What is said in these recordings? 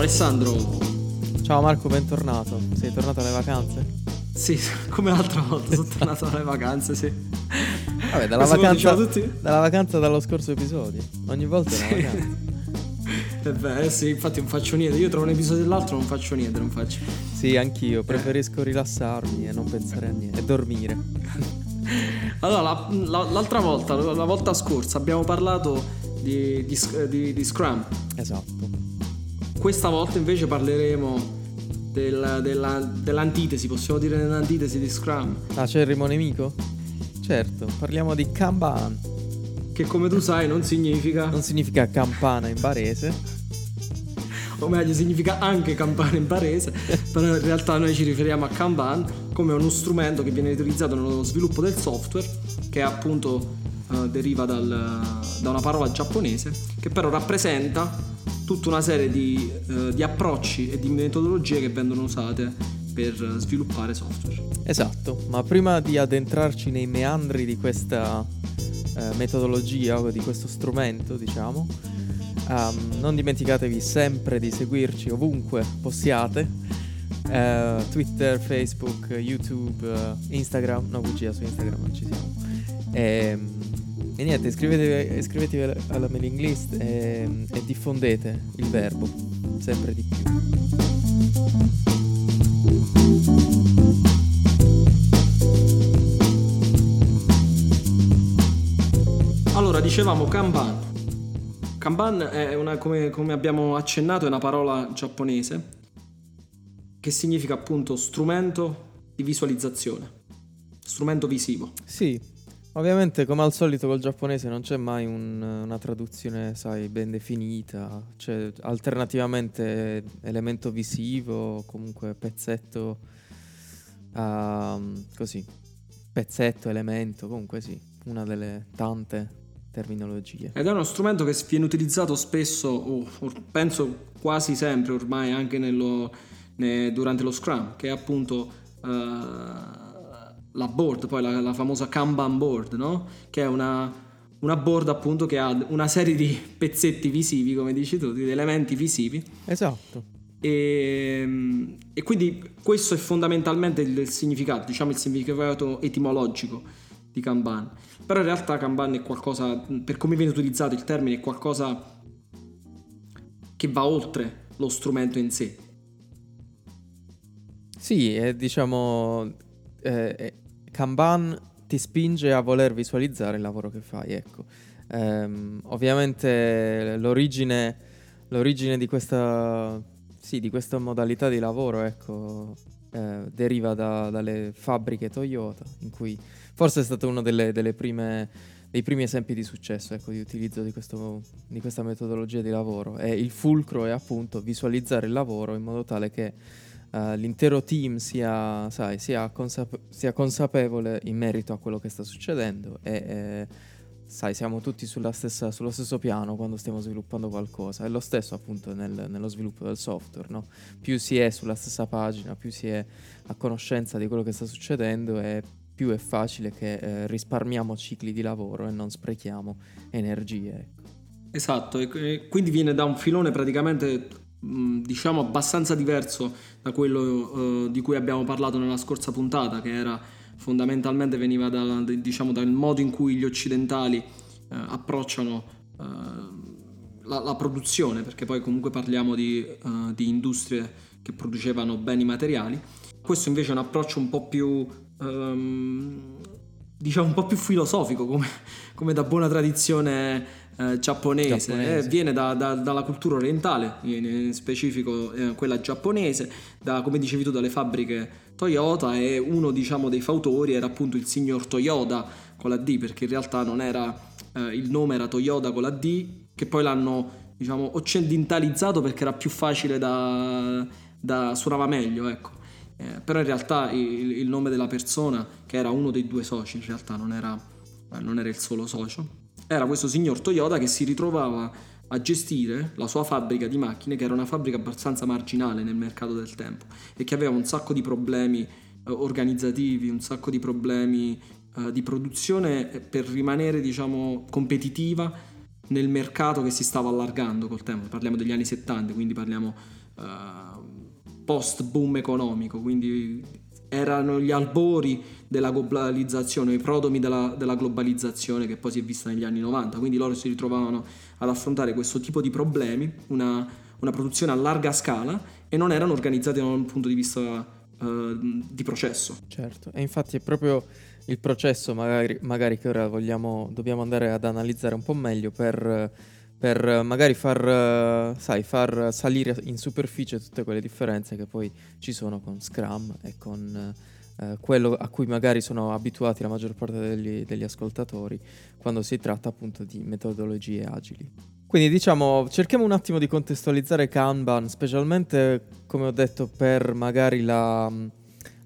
Alessandro. Ciao Marco, bentornato. Sei tornato alle vacanze? Sì, come l'altra volta sono tornato alle vacanze, sì. Vabbè, dalla vacanza, dalla vacanza dallo scorso episodio. Ogni volta è una sì. vacanza. Eh beh, sì, infatti non faccio niente. Io trovo un episodio dell'altro non faccio niente, non faccio. Sì, anch'io. Preferisco rilassarmi e non pensare a niente. E dormire. Allora, la, la, l'altra volta, la volta scorsa, abbiamo parlato di, di, di, di Scrum. Esatto. Questa volta invece parleremo del, della, dell'antitesi, possiamo dire dell'antitesi di Scrum. Ah, c'è il rimo nemico? Certo, parliamo di Kanban. Che come tu sai non significa... Non significa campana in barese. O meglio, significa anche campana in barese, però in realtà noi ci riferiamo a Kanban come uno strumento che viene utilizzato nello sviluppo del software, che appunto uh, deriva dal, da una parola giapponese, che però rappresenta tutta una serie di, uh, di approcci e di metodologie che vengono usate per sviluppare software. Esatto, ma prima di addentrarci nei meandri di questa eh, metodologia o di questo strumento, diciamo, um, non dimenticatevi sempre di seguirci ovunque possiate. Uh, Twitter, Facebook, YouTube, uh, Instagram, no bugia su Instagram non ci siamo. E, ehm, e niente, iscrivetevi, iscrivetevi alla mailing list e, e diffondete il verbo sempre di più. Allora, dicevamo Kanban. Kanban è una, come, come abbiamo accennato, è una parola giapponese che significa appunto strumento di visualizzazione, strumento visivo. Sì, Ovviamente, come al solito col giapponese non c'è mai un, una traduzione, sai, ben definita. C'è alternativamente elemento visivo, comunque pezzetto, uh, così, pezzetto, elemento, comunque sì, una delle tante terminologie. Ed è uno strumento che viene utilizzato spesso, o, o penso quasi sempre ormai anche nello, ne, durante lo Scrum, che è appunto... Uh, la board, poi la, la famosa Kanban board, no? Che è una, una, board appunto che ha una serie di pezzetti visivi, come dici tu, di elementi visivi. Esatto. E, e quindi questo è fondamentalmente il, il, significato, diciamo il significato etimologico di Kanban. Però in realtà Kanban è qualcosa, per come viene utilizzato il termine, è qualcosa che va oltre lo strumento in sé. Sì, è diciamo eh, Kanban ti spinge a voler visualizzare il lavoro che fai, ecco. Ehm, ovviamente l'origine, l'origine di, questa, sì, di questa modalità di lavoro, ecco, eh, deriva da, dalle fabbriche Toyota, in cui forse è stato uno delle, delle prime, dei primi esempi di successo ecco, di utilizzo di, questo, di questa metodologia di lavoro. E il fulcro è appunto visualizzare il lavoro in modo tale che uh, l'intero team sia, sai, sia, consape- sia, consapevole in merito a quello che sta succedendo e eh, sai, siamo tutti stessa, sullo stesso piano quando stiamo sviluppando qualcosa. È lo stesso appunto nel, nello sviluppo del software, no? Più si è sulla stessa pagina, più si è a conoscenza di quello che sta succedendo e più è facile che eh, risparmiamo cicli di lavoro e non sprechiamo energie. Ecco. Esatto, e quindi viene da un filone praticamente diciamo abbastanza diverso da quello uh, di cui abbiamo parlato nella scorsa puntata, che era fondamentalmente veniva da, diciamo, dal modo in cui gli occidentali uh, approcciano uh, la, la, produzione, perché poi comunque parliamo di, di, industrie che producevano beni materiali. Questo invece è un approccio un po' più um, diciamo un po' più filosofico, come, come da buona tradizione eh, giapponese, giapponese. Eh, viene da, da, dalla cultura orientale, in specifico eh, quella giapponese, da, come dicevi tu, dalle fabbriche Toyota e uno diciamo, dei fautori era appunto il signor Toyota con la D, perché in realtà non era, eh, il nome era Toyota con la D, che poi l'hanno diciamo, occidentalizzato perché era più facile da, da suonava meglio, ecco. Eh, però in realtà il, il, nome della persona, che era uno dei due soci, in realtà non era, non era il solo socio, era questo signor Toyota che si ritrovava a gestire la sua fabbrica di macchine, che era una fabbrica abbastanza marginale nel mercato del tempo e che aveva un sacco di problemi eh, organizzativi, un sacco di problemi eh, di produzione per rimanere, diciamo, competitiva nel mercato che si stava allargando col tempo. Parliamo degli anni 70, quindi parliamo post boom economico, quindi erano gli albori della globalizzazione, i prodomi della, della, globalizzazione che poi si è vista negli anni 90, quindi loro si ritrovavano ad affrontare questo tipo di problemi, una, una produzione a larga scala e non erano organizzati da un punto di vista uh, di processo. Certo, e infatti è proprio il processo magari, magari che ora vogliamo, dobbiamo andare ad analizzare un po' meglio per per magari far, sai, far salire in superficie tutte quelle differenze che poi ci sono con Scrum e con eh, quello a cui magari sono abituati la maggior parte degli, degli ascoltatori quando si tratta appunto di metodologie agili. Quindi diciamo, cerchiamo un attimo di contestualizzare Kanban, specialmente come ho detto per magari la,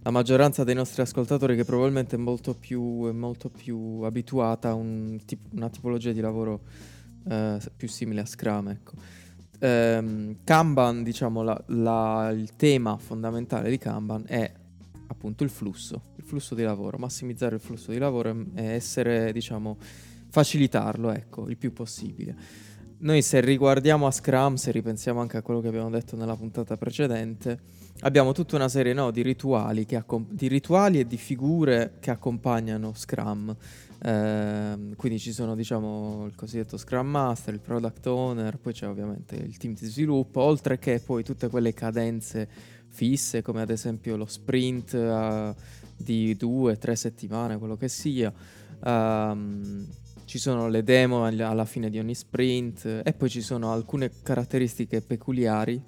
la maggioranza dei nostri ascoltatori che probabilmente è molto più, è molto più abituata a un, una tipologia di lavoro eh, più simile a Scrum, ecco. Um, Kanban, diciamo, la, la, il tema fondamentale di Kanban è appunto il flusso, il flusso di lavoro, massimizzare il flusso di lavoro e essere, diciamo, facilitarlo, ecco, il più possibile. Noi se riguardiamo a Scrum, se ripensiamo anche a quello che abbiamo detto nella puntata precedente, abbiamo tutta una serie no, di, rituali accom- di rituali e di figure che accompagnano Scrum. Eh, quindi ci sono diciamo il cosiddetto Scrum Master, il Product Owner, poi c'è ovviamente il team di sviluppo, oltre che poi tutte quelle cadenze fisse come ad esempio lo sprint uh, di due, tre settimane, quello che sia. Um, ci sono le demo alla fine di ogni sprint e poi ci sono alcune caratteristiche peculiari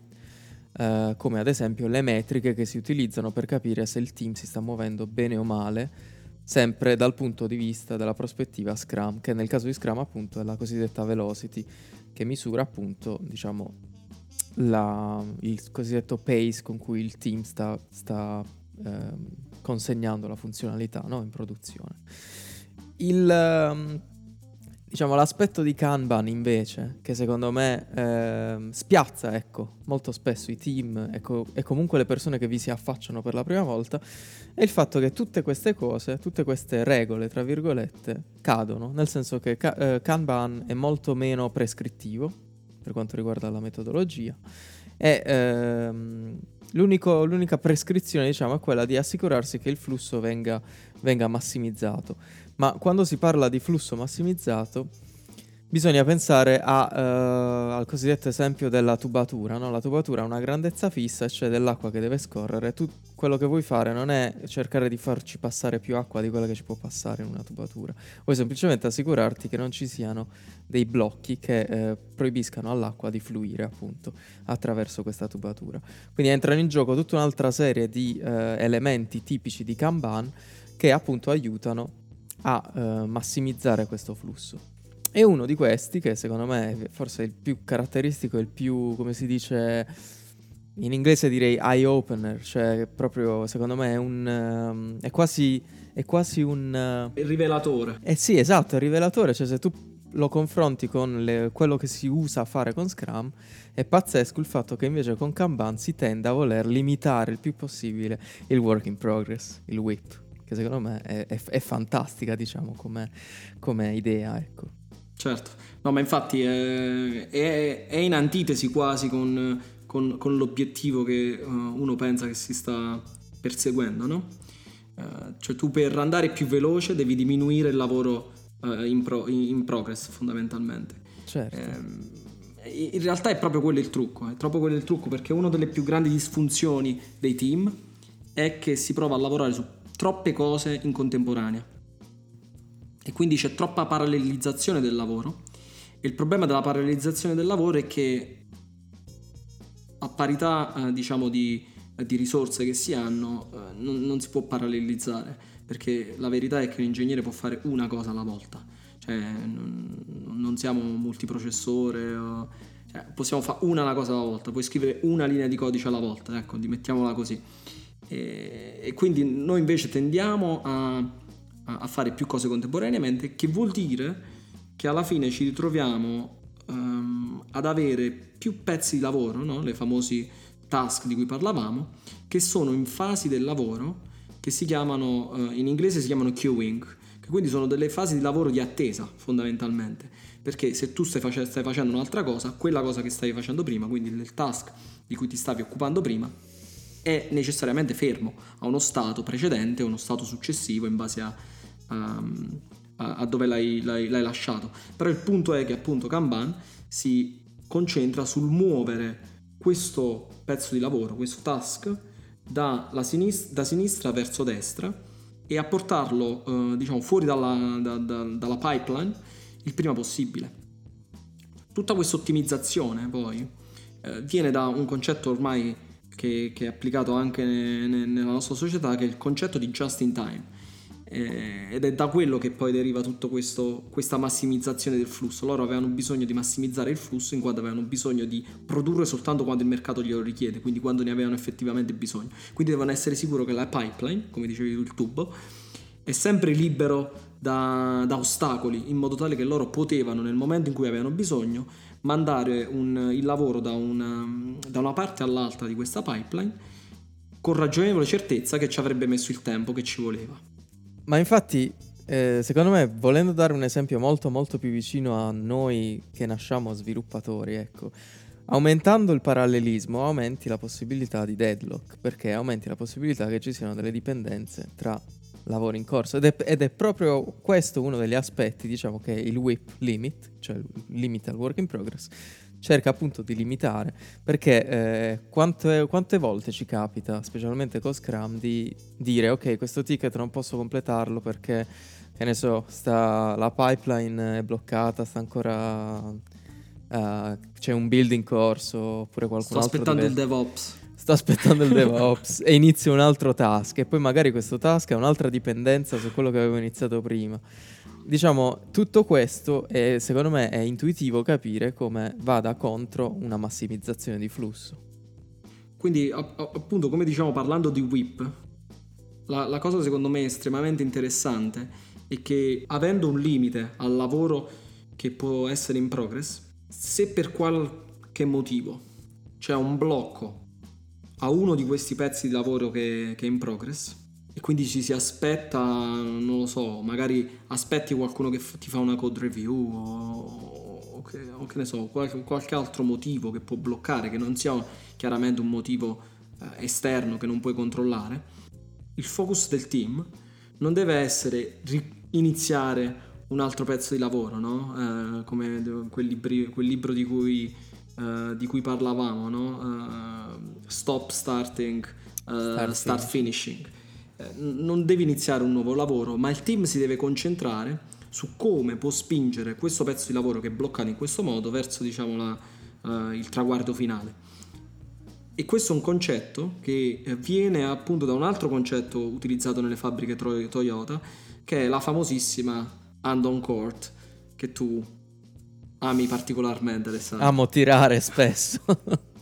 uh, come ad esempio le metriche che si utilizzano per capire se il team si sta muovendo bene o male sempre dal punto di vista della prospettiva Scrum, che nel caso di Scrum appunto è la cosiddetta velocity, che misura appunto diciamo la, il cosiddetto pace con cui il team sta, sta eh, consegnando la funzionalità no? in produzione. Il, ehm, Diciamo, l'aspetto di Kanban invece, che secondo me eh, spiazza, ecco, molto spesso i team e, co- e, comunque le persone che vi si affacciano per la prima volta, è il fatto che tutte queste cose, tutte queste regole, tra virgolette, cadono, nel senso che ca- eh, Kanban è molto meno prescrittivo per quanto riguarda la metodologia. E ehm, l'unica prescrizione, diciamo, è quella di assicurarsi che il flusso venga, venga massimizzato ma quando si parla di flusso massimizzato bisogna pensare a, uh, al cosiddetto esempio della tubatura. No? La tubatura ha una grandezza fissa, cioè dell'acqua che deve scorrere. Tu quello che vuoi fare non è cercare di farci passare più acqua di quella che ci può passare in una tubatura, vuoi semplicemente assicurarti che non ci siano dei blocchi che eh, proibiscano all'acqua di fluire appunto attraverso questa tubatura. Quindi entrano in gioco tutta un'altra serie di eh, elementi tipici di Kanban che appunto aiutano a eh, massimizzare questo flusso. E uno di questi, che secondo me è forse il più caratteristico, il più, come si dice, in inglese direi eye opener, cioè proprio secondo me è un... Um, è quasi, è quasi un... Uh, il rivelatore. Eh sì, esatto, è il rivelatore, cioè se tu lo confronti con le, quello che si usa a fare con Scrum, è pazzesco il fatto che invece con Kanban si tende a voler limitare il più possibile il work in progress, il WIP che secondo me è, è, è fantastica, diciamo, come, come idea, ecco. Certo, no, ma infatti è, è, è in antitesi quasi con, con, con l'obiettivo che uh, uno pensa che si sta perseguendo, no? Uh, cioè tu per andare più veloce devi diminuire il lavoro in, pro, in, progress fondamentalmente. Certo. Eh, in realtà è proprio quello il trucco, è proprio quello il trucco perché una delle più grandi disfunzioni dei team è che si prova a lavorare su troppe cose in contemporanea. E quindi c'è troppa parallelizzazione del lavoro. E il problema della parallelizzazione del lavoro è che a parità eh, diciamo di, di, risorse che si hanno eh, non, non, si può parallelizzare perché la verità è che un ingegnere può fare una cosa alla volta. Cioè non, non siamo multiprocessore o, cioè, possiamo fare una cosa alla volta puoi scrivere una linea di codice alla volta ecco mettiamola così e, e quindi noi invece tendiamo a, a, fare più cose contemporaneamente, che vuol dire che alla fine ci ritroviamo um, ad avere più pezzi di lavoro, no? le famosi task di cui parlavamo, che sono in fasi del lavoro che si chiamano, uh, in inglese si chiamano queuing, che quindi sono delle fasi di lavoro di attesa fondamentalmente, perché se tu stai, face- stai facendo un'altra cosa, quella cosa che stavi facendo prima, quindi il task di cui ti stavi occupando prima, è necessariamente fermo, a uno stato precedente o uno stato successivo in base a, um, a, dove l'hai, l'hai, l'hai, lasciato. Però il punto è che appunto Kanban si concentra sul muovere questo pezzo di lavoro, questo task, da, sinistra, da sinistra verso destra e a portarlo eh, diciamo, fuori dalla, da, da, dalla pipeline il prima possibile. Tutta questa ottimizzazione poi eh, viene da un concetto ormai che, che è applicato anche ne, nella nostra società, che è il concetto di just in time. Eh, ed è da quello che poi deriva tutta questa massimizzazione del flusso. Loro avevano bisogno di massimizzare il flusso in quanto avevano bisogno di produrre soltanto quando il mercato glielo richiede, quindi quando ne avevano effettivamente bisogno. Quindi devono essere sicuri che la pipeline, come dicevi tu il tubo, è sempre libero da, da ostacoli, in modo tale che loro potevano nel momento in cui avevano bisogno mandare un, il lavoro da una, da una parte all'altra di questa pipeline con ragionevole certezza che ci avrebbe messo il tempo che ci voleva. Ma infatti, eh, secondo me, volendo dare un esempio molto molto più vicino a noi che nasciamo sviluppatori, ecco, aumentando il parallelismo aumenti la possibilità di deadlock, perché aumenti la possibilità che ci siano delle dipendenze tra lavoro in corso. Ed è, ed è, proprio questo uno degli aspetti, diciamo che il WIP limit, cioè il limit al work in progress, cerca appunto di limitare. Perché eh, quante, quante, volte ci capita, specialmente con Scrum, di dire ok questo ticket non posso completarlo perché che ne so, sta, la pipeline è bloccata, sta ancora uh, c'è un build in corso oppure qualcun Sto altro aspettando deve... il DevOps sto aspettando il DevOps e inizio un altro task e poi magari questo task ha un'altra dipendenza su quello che avevo iniziato prima. Diciamo, tutto questo è, secondo me è intuitivo capire come vada contro una massimizzazione di flusso. Quindi, appunto, come diciamo parlando di WIP, la, la cosa secondo me estremamente interessante è che avendo un limite al lavoro che può essere in progress, se per qualche motivo c'è un blocco a uno di questi pezzi di lavoro che, che, è in progress e quindi ci si aspetta, non lo so, magari aspetti qualcuno che ti fa una code review o, o, che, o che, ne so, qualche, qualche, altro motivo che può bloccare, che non sia chiaramente un motivo eh, esterno che non puoi controllare. Il focus del team non deve essere ri- iniziare un altro pezzo di lavoro, no? Eh, come quel, libri, quel libro di cui uh, di cui parlavamo, no? Uh, stop starting, uh, start, start, finishing. non devi iniziare un nuovo lavoro, ma il team si deve concentrare su come può spingere questo pezzo di lavoro che è bloccato in questo modo verso diciamo, la, il traguardo finale. E questo è un concetto che viene appunto da un altro concetto utilizzato nelle fabbriche Toyota, che è la famosissima hand on court, che tu ami particolarmente, Alessandro? Amo tirare spesso.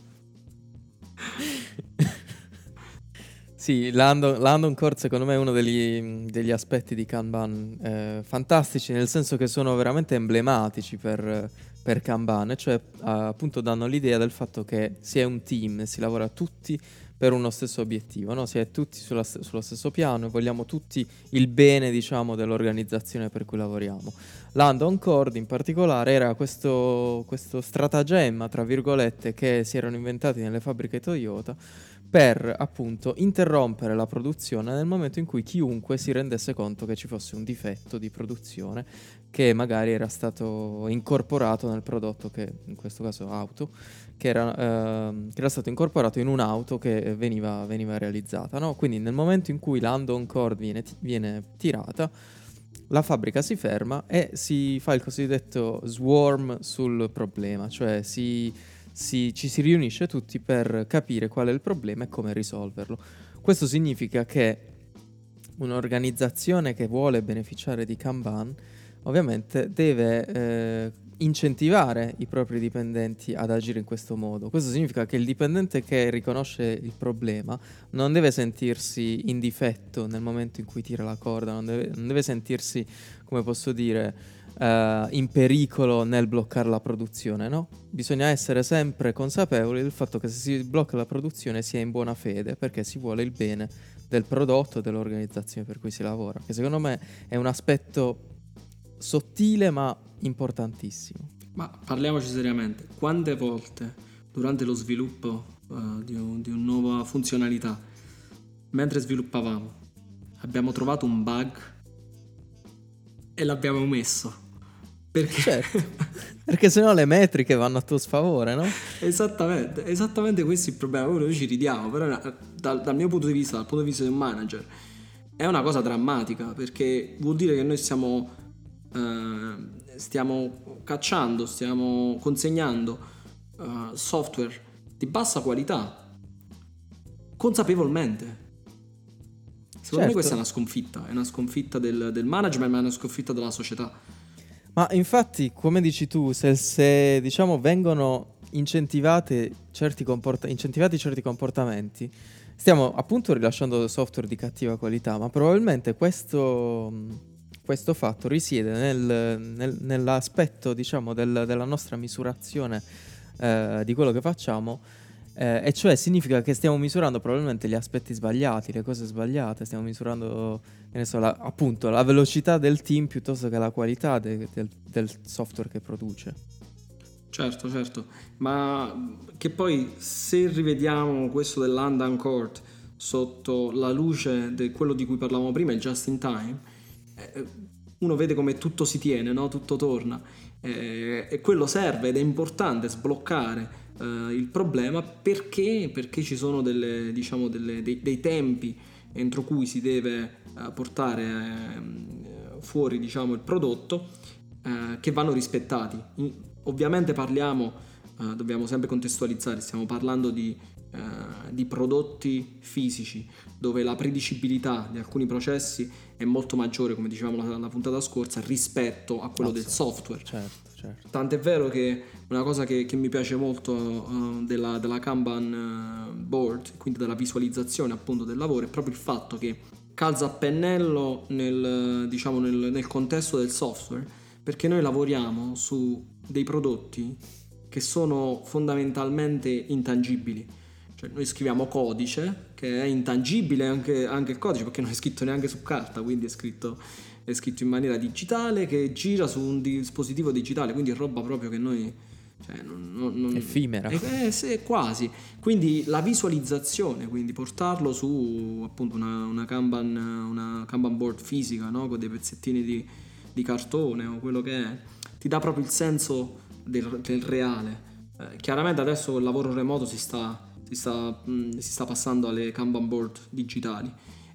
sì, l'Andon, l'Andon Core secondo me è uno degli, degli aspetti di Kanban eh, fantastici, nel senso che sono veramente emblematici per, per Kanban, cioè appunto danno l'idea del fatto che si è un team, si lavora tutti per uno stesso obiettivo, no? si è tutti sulla, sullo stesso piano e vogliamo tutti il bene diciamo, dell'organizzazione per cui lavoriamo. L'Andon Cord in particolare era questo, questo stratagemma, tra virgolette, che si erano inventati nelle fabbriche Toyota per appunto interrompere la produzione nel momento in cui chiunque si rendesse conto che ci fosse un difetto di produzione che magari era stato incorporato nel prodotto che in questo caso auto che era, eh, che era stato incorporato in un'auto che veniva, veniva realizzata no? quindi nel momento in cui l'Andon Cord viene, viene tirata la fabbrica si ferma e si fa il cosiddetto swarm sul problema cioè si si, ci si riunisce tutti per capire qual è il problema e come risolverlo. Questo significa che un'organizzazione che vuole beneficiare di Kanban ovviamente deve eh, incentivare i propri dipendenti ad agire in questo modo. Questo significa che il dipendente che riconosce il problema non deve sentirsi in difetto nel momento in cui tira la corda, non deve, non deve sentirsi, come posso dire, uh, in pericolo nel bloccare la produzione, no? Bisogna essere sempre consapevoli del fatto che se si blocca la produzione si è in buona fede perché si vuole il bene del prodotto e dell'organizzazione per cui si lavora, che secondo me è un aspetto sottile ma importantissimo. Ma parliamoci seriamente, quante volte durante lo sviluppo uh, di, un, di una nuova funzionalità, mentre sviluppavamo, abbiamo trovato un bug e l'abbiamo messo? Perché? Certo, perché sennò le metriche vanno a tuo sfavore, no? esattamente, esattamente questo è il problema. Ora noi ci ridiamo, però dal, dal mio punto di vista, dal punto di vista di un manager, è una cosa drammatica perché vuol dire che noi stiamo, eh, stiamo cacciando, stiamo consegnando eh, software di bassa qualità consapevolmente. Secondo certo. me questa è una sconfitta, è una sconfitta del, del management, ma è una sconfitta della società. Ma infatti, come dici tu, se, se diciamo vengono certi comport- incentivati certi comportamenti, stiamo appunto rilasciando software di cattiva qualità, ma probabilmente questo, questo fatto risiede nel, nel, nell'aspetto diciamo, del, della nostra misurazione eh, di quello che facciamo eh, e cioè significa che stiamo misurando probabilmente gli aspetti sbagliati, le cose sbagliate, stiamo misurando so, la, appunto la velocità del team piuttosto che la qualità de, del, del software che produce. Certo, certo, ma che poi se rivediamo questo dell'Andan Court sotto la luce di quello di cui parlavamo prima, il just in time, eh, uno vede come tutto si tiene, no? tutto torna eh, e quello serve ed è importante sbloccare uh, il problema perché, perché ci sono delle, diciamo, delle, dei, dei, tempi entro cui si deve uh, portare uh, fuori diciamo, il prodotto eh, che vanno rispettati. In, ovviamente parliamo, dobbiamo sempre contestualizzare, stiamo parlando di, di prodotti fisici dove la predicibilità di alcuni processi è molto maggiore, come dicevamo la, la puntata scorsa, rispetto a quello del software. Certo certo. Tant'è vero che una cosa che, che mi piace molto uh, della, della, Kanban uh, board, quindi della visualizzazione appunto del lavoro, è proprio il fatto che calza a pennello nel, diciamo, nel, nel contesto del software, perché noi lavoriamo su dei prodotti che sono fondamentalmente intangibili. Cioè noi scriviamo codice che è intangibile anche, anche il codice perché non è scritto neanche su carta, quindi è scritto è scritto in maniera digitale che gira su un dispositivo digitale, quindi roba proprio che noi... Cioè, non, non, non, Effimera. È, è, quasi. Quindi la visualizzazione, quindi portarlo su appunto una, una, Kanban, una Kanban board fisica, no? con dei pezzettini di, di, cartone o quello che è, ti dà proprio il senso del, del reale. Eh, chiaramente adesso col lavoro remoto si sta, si sta, mh, si sta passando alle Kanban board digitali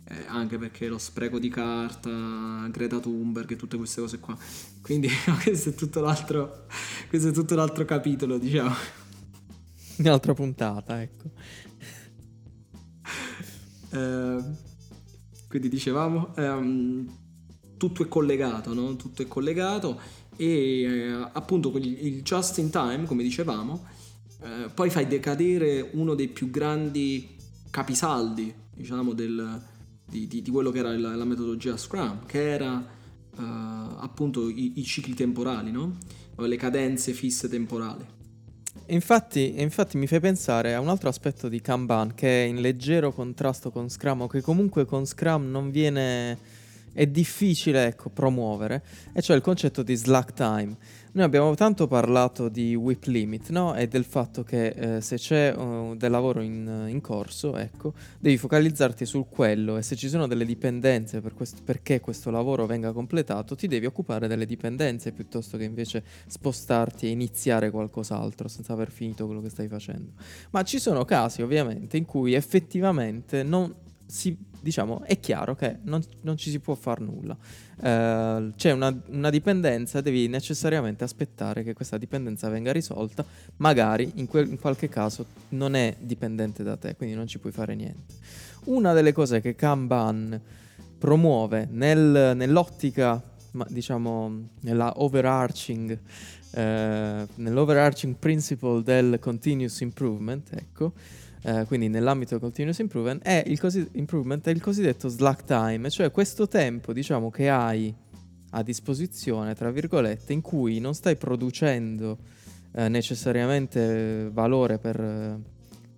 eh, anche perché lo spreco di carta, Greta Thunberg e tutte queste cose qua. Quindi questo è tutto l'altro, questo è tutto l'altro capitolo, diciamo. Un'altra puntata, ecco. Eh, quindi dicevamo, ehm, tutto è collegato, no? Tutto è collegato e eh, appunto il, il just in time, come dicevamo, eh, poi fai decadere uno dei più grandi capisaldi, diciamo, del, di, di, di quello che era la, la, metodologia Scrum, che era uh, appunto i, i, cicli temporali, no? le cadenze fisse temporali. Infatti, infatti mi fai pensare a un altro aspetto di Kanban che è in leggero contrasto con Scrum o che comunque con Scrum non viene è difficile ecco, promuovere, e cioè il concetto di slack time. Noi abbiamo tanto parlato di whip limit no? e del fatto che eh, se c'è uh, del lavoro in, in, corso, ecco, devi focalizzarti su quello e se ci sono delle dipendenze per questo, perché questo lavoro venga completato, ti devi occupare delle dipendenze piuttosto che invece spostarti e iniziare qualcos'altro senza aver finito quello che stai facendo. Ma ci sono casi ovviamente in cui effettivamente non si diciamo, è chiaro che non, non ci si può fare nulla. Uh, c'è una, una, dipendenza, devi necessariamente aspettare che questa dipendenza venga risolta, magari in, quel, in, qualche caso non è dipendente da te, quindi non ci puoi fare niente. Una delle cose che Kanban promuove nel, nell'ottica, diciamo, nella overarching, uh, nell'overarching principle del continuous improvement, ecco, eh, quindi nell'ambito del continuous improvement, è il, cosi- improvement è il cosiddetto slack time, cioè questo tempo diciamo che hai a disposizione, tra virgolette, in cui non stai producendo eh, necessariamente valore per,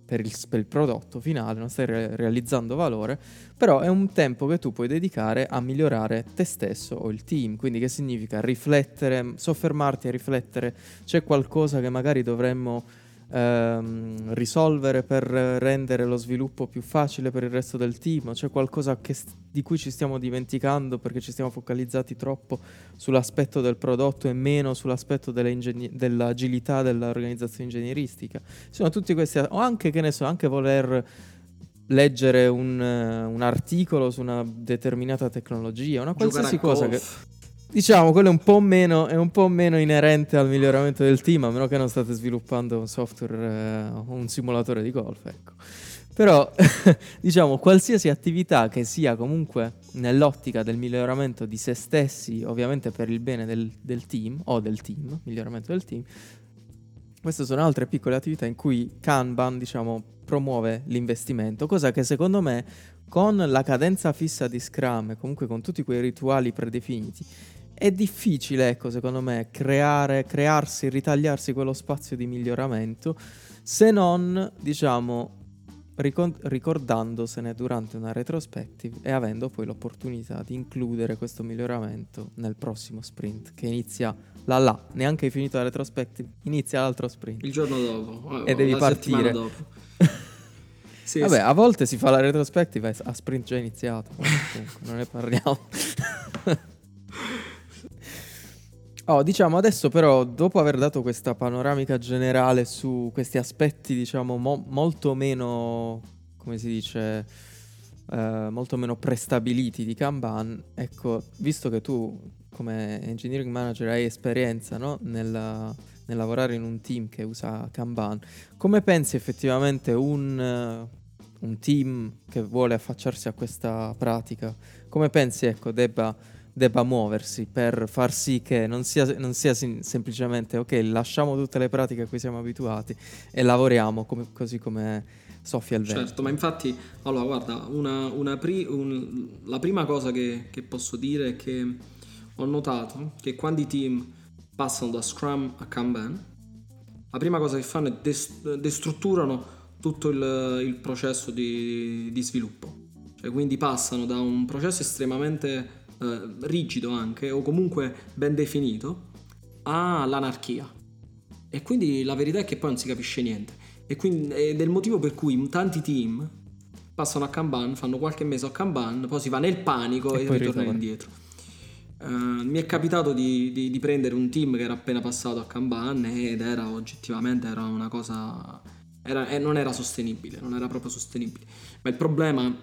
per il, per il, prodotto finale, non stai re- realizzando valore, però è un tempo che tu puoi dedicare a migliorare te stesso o il team, quindi che significa? Riflettere, soffermarti a riflettere, c'è qualcosa che magari dovremmo ehm, risolvere per rendere lo sviluppo più facile per il resto del team? C'è qualcosa st- di cui ci stiamo dimenticando perché ci stiamo focalizzati troppo sull'aspetto del prodotto e meno sull'aspetto dell'agilità dell'organizzazione ingegneristica? Sono tutti questi, o anche che ne so, anche voler leggere un, un, articolo su una determinata tecnologia, una qualsiasi cosa che Diciamo, quello è un, po' meno, è un po' meno inerente al miglioramento del team, a meno che non state sviluppando un software, eh, un simulatore di golf, ecco. Però, diciamo, qualsiasi attività che sia comunque nell'ottica del miglioramento di se stessi, ovviamente per il bene del, del team, o del team, miglioramento del team, queste sono altre piccole attività in cui Kanban, diciamo, promuove l'investimento, cosa che secondo me con la cadenza fissa di Scrum e comunque con tutti quei rituali predefiniti è difficile, ecco, secondo me, creare, crearsi, ritagliarsi quello spazio di miglioramento se non, diciamo, ricor- ricordandosene durante una retrospective e avendo poi l'opportunità di includere questo miglioramento nel prossimo sprint che inizia là là, neanche hai finito la retrospective, inizia l'altro sprint. Il giorno dopo. E devi partire. sì, Vabbè, sì. a volte si fa la retrospective a sprint già iniziato, comunque non ne parliamo. Oh, diciamo adesso però, dopo aver dato questa panoramica generale su questi aspetti, diciamo, mo- molto meno, come si dice, eh, molto meno prestabiliti di Kanban, ecco, visto che tu come engineering manager hai esperienza no? nel, nel, lavorare in un team che usa Kanban, come pensi effettivamente un, un team che vuole affacciarsi a questa pratica, come pensi, ecco, debba debba muoversi per far sì che non sia, non sia sin- semplicemente ok, lasciamo tutte le pratiche a cui siamo abituati e lavoriamo come, così come soffia il vento. Certo, ma infatti, allora guarda, una, una pri- un, la prima cosa che, che posso dire è che ho notato che quando i team passano da Scrum a Kanban, la prima cosa che fanno è dest- destrutturano tutto il, il processo di, di sviluppo. Cioè, quindi passano da un processo estremamente eh, rigido anche, o comunque ben definito, all'anarchia. E quindi la verità è che poi non si capisce niente. E quindi, ed è il motivo per cui tanti team passano a Kanban, fanno qualche mese a Kanban, poi si va nel panico e, e ritornano indietro. Uh, mi è capitato di, di, di, prendere un team che era appena passato a Kanban ed era oggettivamente era una cosa era, eh, non era sostenibile, non era proprio sostenibile. Ma il problema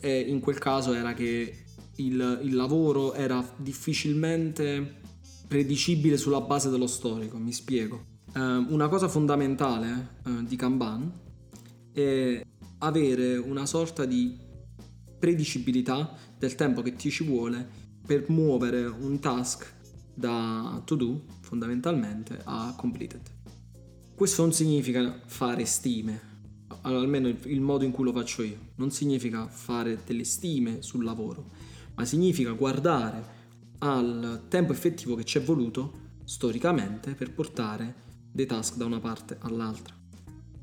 eh, in quel caso era che il, il lavoro era difficilmente predicibile sulla base dello storico, mi spiego. Uh, una cosa fondamentale uh, di Kanban è avere una sorta di predicibilità del tempo che ti ci vuole per muovere un task da to do fondamentalmente a completed. Questo non significa fare stime, almeno il modo in cui lo faccio io, non significa fare delle stime sul lavoro, ma significa guardare al tempo effettivo che ci è voluto storicamente per portare dei task da una parte all'altra.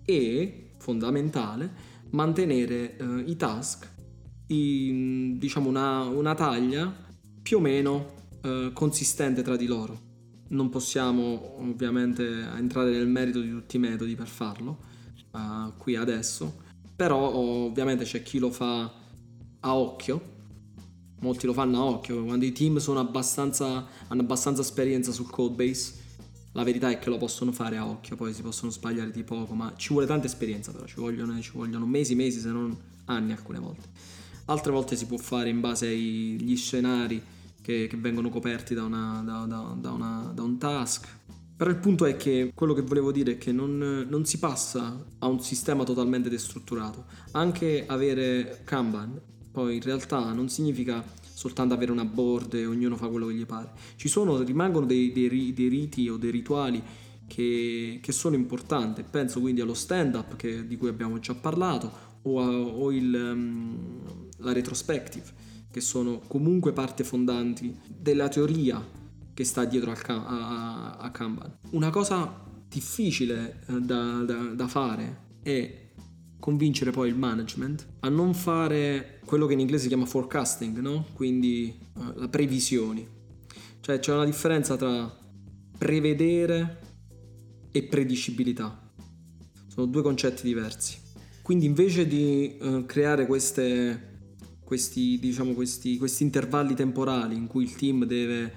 E, fondamentale, mantenere eh, i task in diciamo una, una taglia più o meno eh, consistente tra di loro. Non possiamo ovviamente entrare nel merito di tutti i metodi per farlo, uh, qui adesso, però ovviamente c'è chi lo fa a occhio molti lo fanno a occhio, quando i team abbastanza, hanno abbastanza esperienza sul code base, la verità è che lo possono fare a occhio, poi si possono sbagliare di poco, ma ci vuole tanta esperienza però, ci vogliono, ci vogliono mesi, mesi, se non anni alcune volte. Altre volte si può fare in base agli scenari che, che vengono coperti da, una, da, da, una, da un task. Però il punto è che quello che volevo dire è che non, non, si passa a un sistema totalmente destrutturato. Anche avere Kanban poi in realtà non significa soltanto avere una board e ognuno fa quello che gli pare. Ci sono, rimangono dei, dei, dei riti o dei rituali che, che, sono importanti. Penso quindi allo stand-up che, di cui abbiamo già parlato o, a, o il, um, la retrospective, che sono comunque parte fondanti della teoria che sta dietro al, a, a, Kanban. Una cosa difficile eh, da, da, da fare è convincere poi il management a non fare quello che in inglese si chiama forecasting, no? Quindi uh, la previsioni. Cioè c'è una differenza tra prevedere e predicibilità. Sono due concetti diversi. Quindi invece di uh, creare queste, questi, diciamo, questi, questi, intervalli temporali in cui il team deve,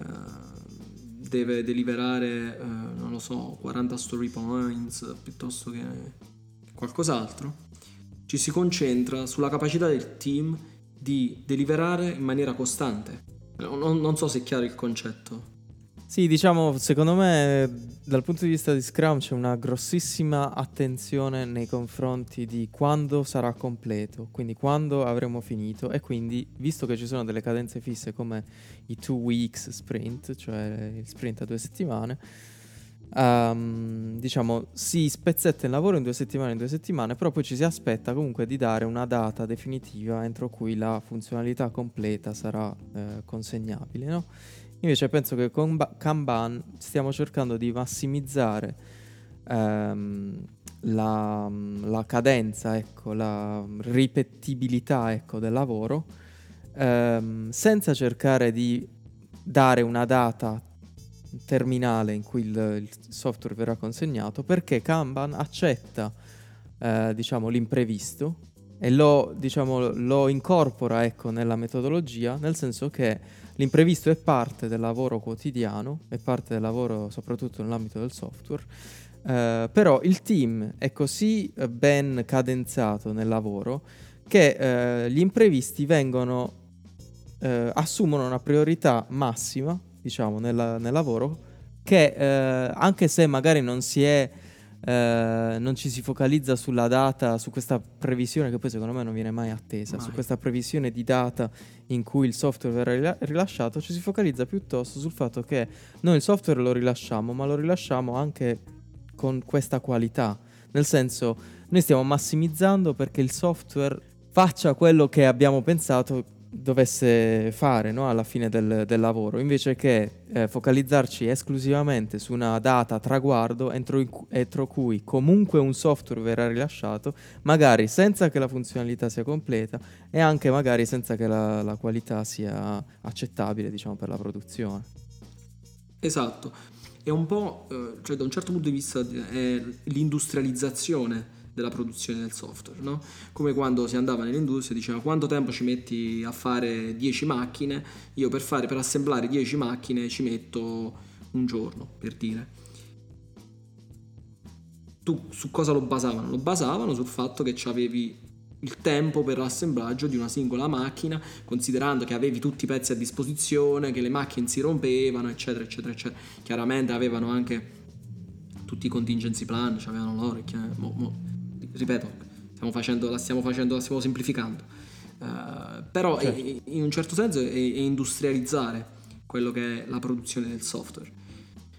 uh, deve deliberare, uh, non lo so, 40 story points piuttosto che qualcos'altro, ci si concentra sulla capacità del team di deliberare in maniera costante. Non, non so se è chiaro il concetto. Sì, diciamo, secondo me dal punto di vista di Scrum c'è una grossissima attenzione nei confronti di quando sarà completo, quindi quando avremo finito e quindi visto che ci sono delle cadenze fisse come i two weeks sprint, cioè il sprint a due settimane, um, diciamo si spezzetta il lavoro in due settimane, in due settimane, però poi ci si aspetta comunque di dare una data definitiva entro cui la funzionalità completa sarà eh, consegnabile, no? Invece penso che con Kanban stiamo cercando di massimizzare ehm, la, la, cadenza, ecco, la ripetibilità ecco, del lavoro, ehm, senza cercare di dare una data terminale in cui il, il software verrà consegnato, perché Kanban accetta eh, diciamo, l'imprevisto e lo, diciamo, lo incorpora ecco, nella metodologia, nel senso che L'imprevisto è parte del lavoro quotidiano, è parte del lavoro soprattutto nell'ambito del software, eh, però il team è così eh, ben cadenzato nel lavoro che eh, gli imprevisti vengono, eh, assumono una priorità massima, diciamo, nel, nel lavoro, che eh, anche se magari non si è eh, non ci si focalizza sulla data, su questa previsione che poi secondo me non viene mai attesa, mai. su questa previsione di data in cui il software verrà rilasciato, ci si focalizza piuttosto sul fatto che noi il software lo rilasciamo, ma lo rilasciamo anche con questa qualità, nel senso noi stiamo massimizzando perché il software faccia quello che abbiamo pensato dovesse fare no? alla fine del, del, lavoro, invece che eh, focalizzarci esclusivamente su una data traguardo entro, entro, cui comunque un software verrà rilasciato, magari senza che la funzionalità sia completa e anche magari senza che la, la qualità sia accettabile diciamo, per la produzione. Esatto, è un po', eh, cioè da un certo punto di vista è l'industrializzazione della produzione del software, no? Come quando si andava nell'industria e diceva quanto tempo ci metti a fare 10 macchine, io per, fare, per assemblare 10 macchine ci metto un giorno, per dire. Tu su cosa lo basavano? Lo basavano sul fatto che avevi il tempo per l'assemblaggio di una singola macchina, considerando che avevi tutti i pezzi a disposizione, che le macchine si rompevano, eccetera, eccetera, eccetera. Chiaramente avevano anche tutti i contingency plan, cioè loro, mo, ripeto, stiamo facendo, la stiamo facendo, la stiamo semplificando. Uh, però certo. è, in un certo senso è, è, industrializzare quello che è la produzione del software.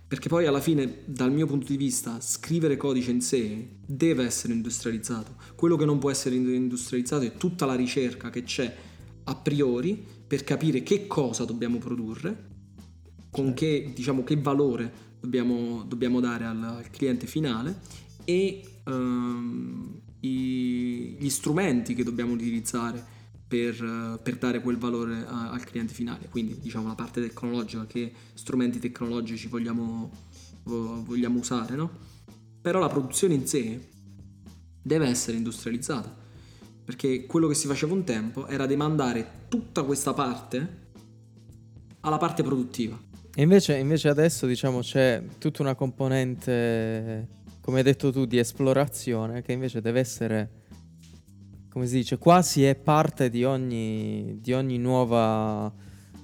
Perché poi alla fine, dal mio punto di vista, scrivere codice in sé deve essere industrializzato. Quello che non può essere industrializzato è tutta la ricerca che c'è a priori per capire che cosa dobbiamo produrre, con certo. che, diciamo, che valore dobbiamo, dobbiamo dare al, al cliente finale e um, i, gli strumenti che dobbiamo utilizzare per, per dare quel valore a, al cliente finale, quindi diciamo la parte tecnologica, che strumenti tecnologici vogliamo, vogliamo usare, no? Però la produzione in sé deve essere industrializzata, perché quello che si faceva un tempo era demandare tutta questa parte alla parte produttiva. E invece, invece adesso diciamo c'è tutta una componente come hai detto tu, di esplorazione, che invece deve essere, come si dice, quasi è parte di ogni, di ogni nuova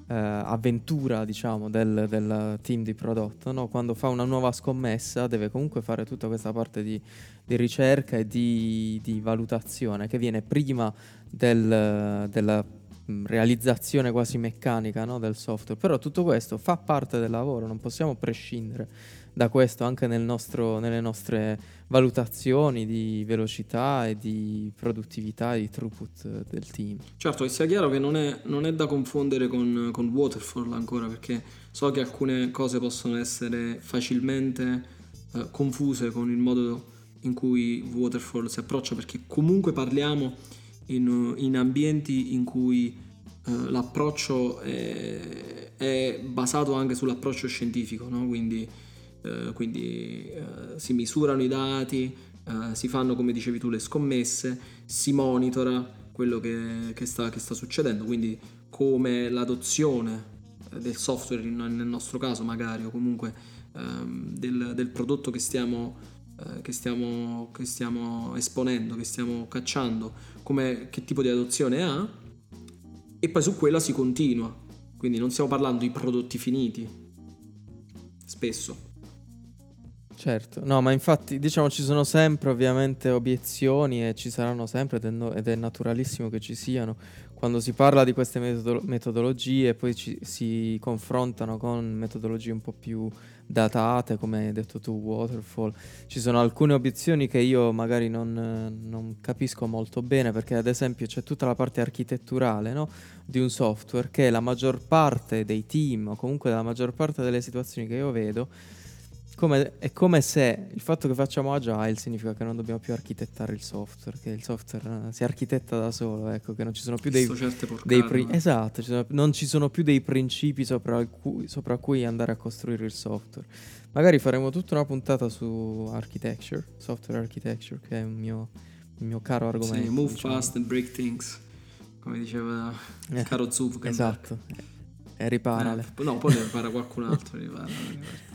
eh, avventura, diciamo, del, del, team di prodotto. No? Quando fa una nuova scommessa deve comunque fare tutta questa parte di, di ricerca e di, di, valutazione che viene prima del, della realizzazione quasi meccanica no? del software. Però tutto questo fa parte del lavoro, non possiamo prescindere da questo anche nel nostro, nelle nostre valutazioni di velocità e di produttività e di throughput del team. Certo, che sia chiaro che non è, non è da confondere con, con, Waterfall ancora, perché so che alcune cose possono essere facilmente eh, confuse con il modo in cui Waterfall si approccia perché comunque parliamo in, in ambienti in cui eh, l'approccio è, è, basato anche sull'approccio scientifico, no? quindi, eh, quindi eh, si misurano i dati, eh, si fanno come dicevi tu le scommesse, si monitora quello che, che, sta, che sta succedendo, quindi come l'adozione del software nel nostro caso magari o comunque ehm, del, del, prodotto che stiamo, eh, che, stiamo, che stiamo esponendo, che stiamo cacciando, come, che tipo di adozione ha e poi su quella si continua. Quindi non stiamo parlando di prodotti finiti, spesso. Certo, no, ma infatti diciamo ci sono sempre ovviamente obiezioni e ci saranno sempre ed è, no- ed è naturalissimo che ci siano quando si parla di queste metodo- metodologie poi ci- si confrontano con metodologie un po' più datate, come hai detto tu, waterfall, ci sono alcune obiezioni che io magari non, non capisco molto bene perché ad esempio c'è tutta la parte architetturale no? di un software che la maggior parte dei team o comunque la maggior parte delle situazioni che io vedo come, è come se il fatto che facciamo agile significa che non dobbiamo più architettare il software, che il software eh, si architetta da solo, ecco, che non ci sono più dei, dei pri- esatto, ci sono, non ci sono più dei principi sopra, cui, sopra cui andare a costruire il software. Magari faremo tutta una puntata su architecture, software architecture, che è un mio, un mio caro argomento. Sì, move diciamo. fast and break things, come diceva il eh, caro Zuckerberg. Esatto, e riparale. Eh, no, poi ripara qualcun altro, ripara.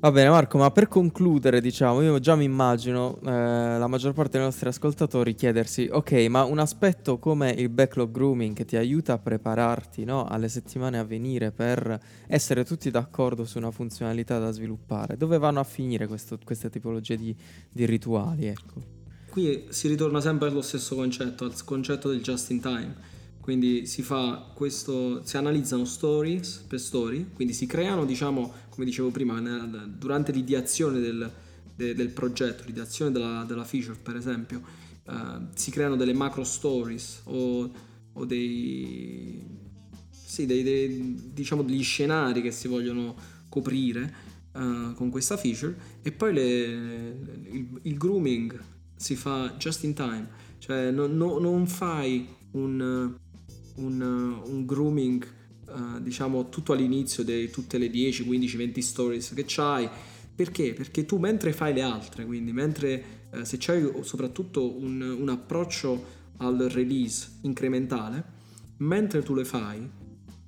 Va bene Marco, ma per concludere, diciamo, io già mi immagino eh, la maggior parte dei nostri ascoltatori chiedersi, ok, ma un aspetto come il backlog grooming che ti aiuta a prepararti no, alle settimane a venire per essere tutti d'accordo su una funzionalità da sviluppare, dove vanno a finire questo, queste tipologie di, di rituali? Ecco. Qui si ritorna sempre allo stesso concetto, al concetto del just in time quindi si fa questo, si analizzano stories per story, quindi si creano, diciamo, come dicevo prima, durante l'ideazione del, de, del progetto, l'ideazione della, della, feature per esempio, uh, si creano delle macro stories o, o dei, sì, dei, dei, diciamo, degli scenari che si vogliono coprire uh, con questa feature. E poi le, il, il, grooming si fa just in time, cioè no, no, non fai un un, un grooming, uh, diciamo, tutto all'inizio di tutte le 10, 15, 20 stories che c'hai. Perché? Perché tu mentre fai le altre, quindi mentre uh, se c'hai soprattutto un, un approccio al release incrementale, mentre tu le fai,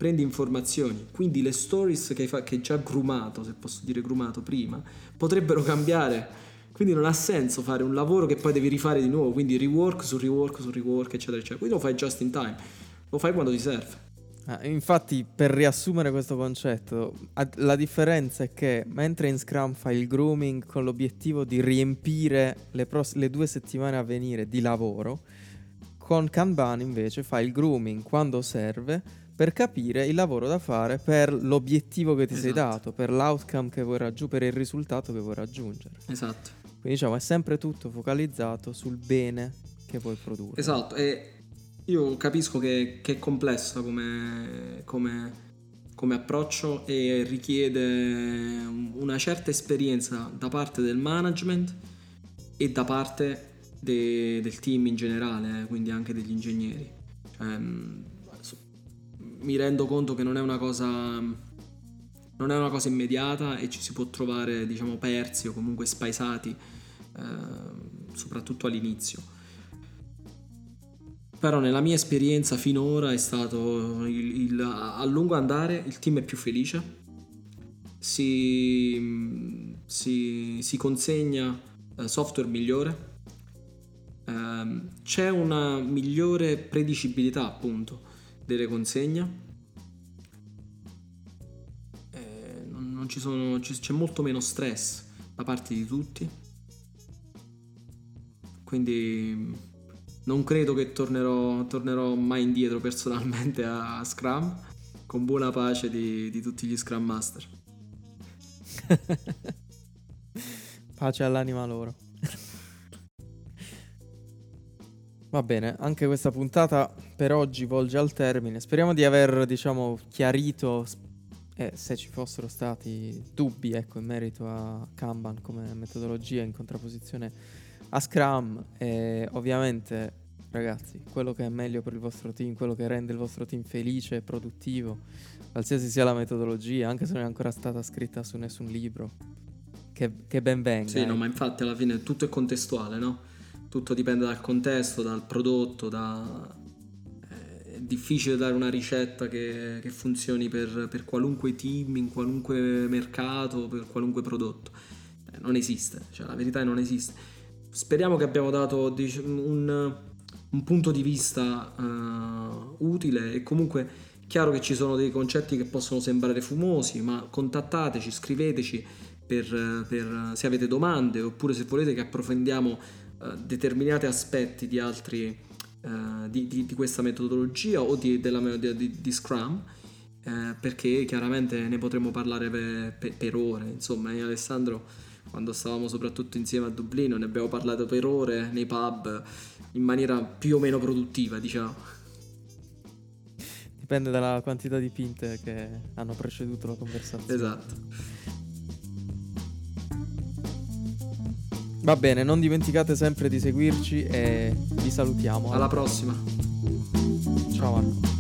prendi informazioni, quindi le stories che hai, fa- che già grumato, se posso dire grumato prima, potrebbero cambiare. Quindi non ha senso fare un lavoro che poi devi rifare di nuovo, quindi rework su rework su rework, eccetera, eccetera. Quindi lo fai just in time. Lo fai quando ti serve. Ah, infatti, per riassumere questo concetto, la differenza è che mentre in Scrum fai il grooming con l'obiettivo di riempire le, pros- le due settimane a venire di lavoro, con Kanban invece fai il grooming quando serve per capire il lavoro da fare per l'obiettivo che ti esatto. sei dato, per l'outcome che vuoi raggiungere, per il risultato che vuoi raggiungere. Esatto. Quindi diciamo è sempre tutto focalizzato sul bene che vuoi produrre. Esatto, e io capisco che, che è complessa come, come, come, approccio e richiede una certa esperienza da parte del management e da parte de, del team in generale, eh, quindi anche degli ingegneri. Cioè, mi rendo conto che non è una cosa non è una cosa immediata e ci si può trovare diciamo persi o comunque spaesati eh, soprattutto all'inizio però nella mia esperienza finora è stato il, il, a lungo andare il team è più felice, si, si, si consegna eh, software migliore, eh, c'è una migliore predicibilità appunto delle consegne, eh, non ci sono, c'è molto meno stress da parte di tutti, quindi non credo che tornerò, tornerò mai indietro personalmente a Scrum, con buona pace di, di tutti gli Scrum Master. pace all'anima loro. Va bene, anche questa puntata per oggi volge al termine. Speriamo di aver, diciamo, chiarito e se ci fossero stati dubbi ecco, in merito a Kanban come metodologia in contrapposizione a Scrum, e ovviamente ragazzi, quello che è meglio per il vostro team, quello che rende il vostro team felice e produttivo, qualsiasi sia la metodologia, anche se non è ancora stata scritta su nessun libro, che, che ben venga. Sì, eh. no, ma infatti alla fine tutto è contestuale, no? Tutto dipende dal contesto, dal prodotto, da... È difficile dare una ricetta che, che funzioni per, per, qualunque team, in qualunque mercato, per qualunque prodotto. Eh, non esiste, cioè la verità è non esiste. Speriamo che abbiamo dato diciamo, un, un, punto di vista uh, utile. E comunque chiaro che ci sono dei concetti che possono sembrare fumosi, ma contattateci, scriveteci per, per, se avete domande oppure se volete che approfondiamo uh, determinati aspetti di altri uh, di, di, di, questa metodologia o di, della, di, Scrum perché chiaramente ne potremo parlare per, per, per ore. Insomma io Alessandro quando stavamo soprattutto insieme a Dublino, ne abbiamo parlato per ore nei pub in maniera più o meno produttiva, diciamo. Dipende dalla quantità di pinte che hanno preceduto la conversazione. Esatto. Va bene, non dimenticate sempre di seguirci e vi salutiamo. Alla, prossima. prossima. Ciao Marco.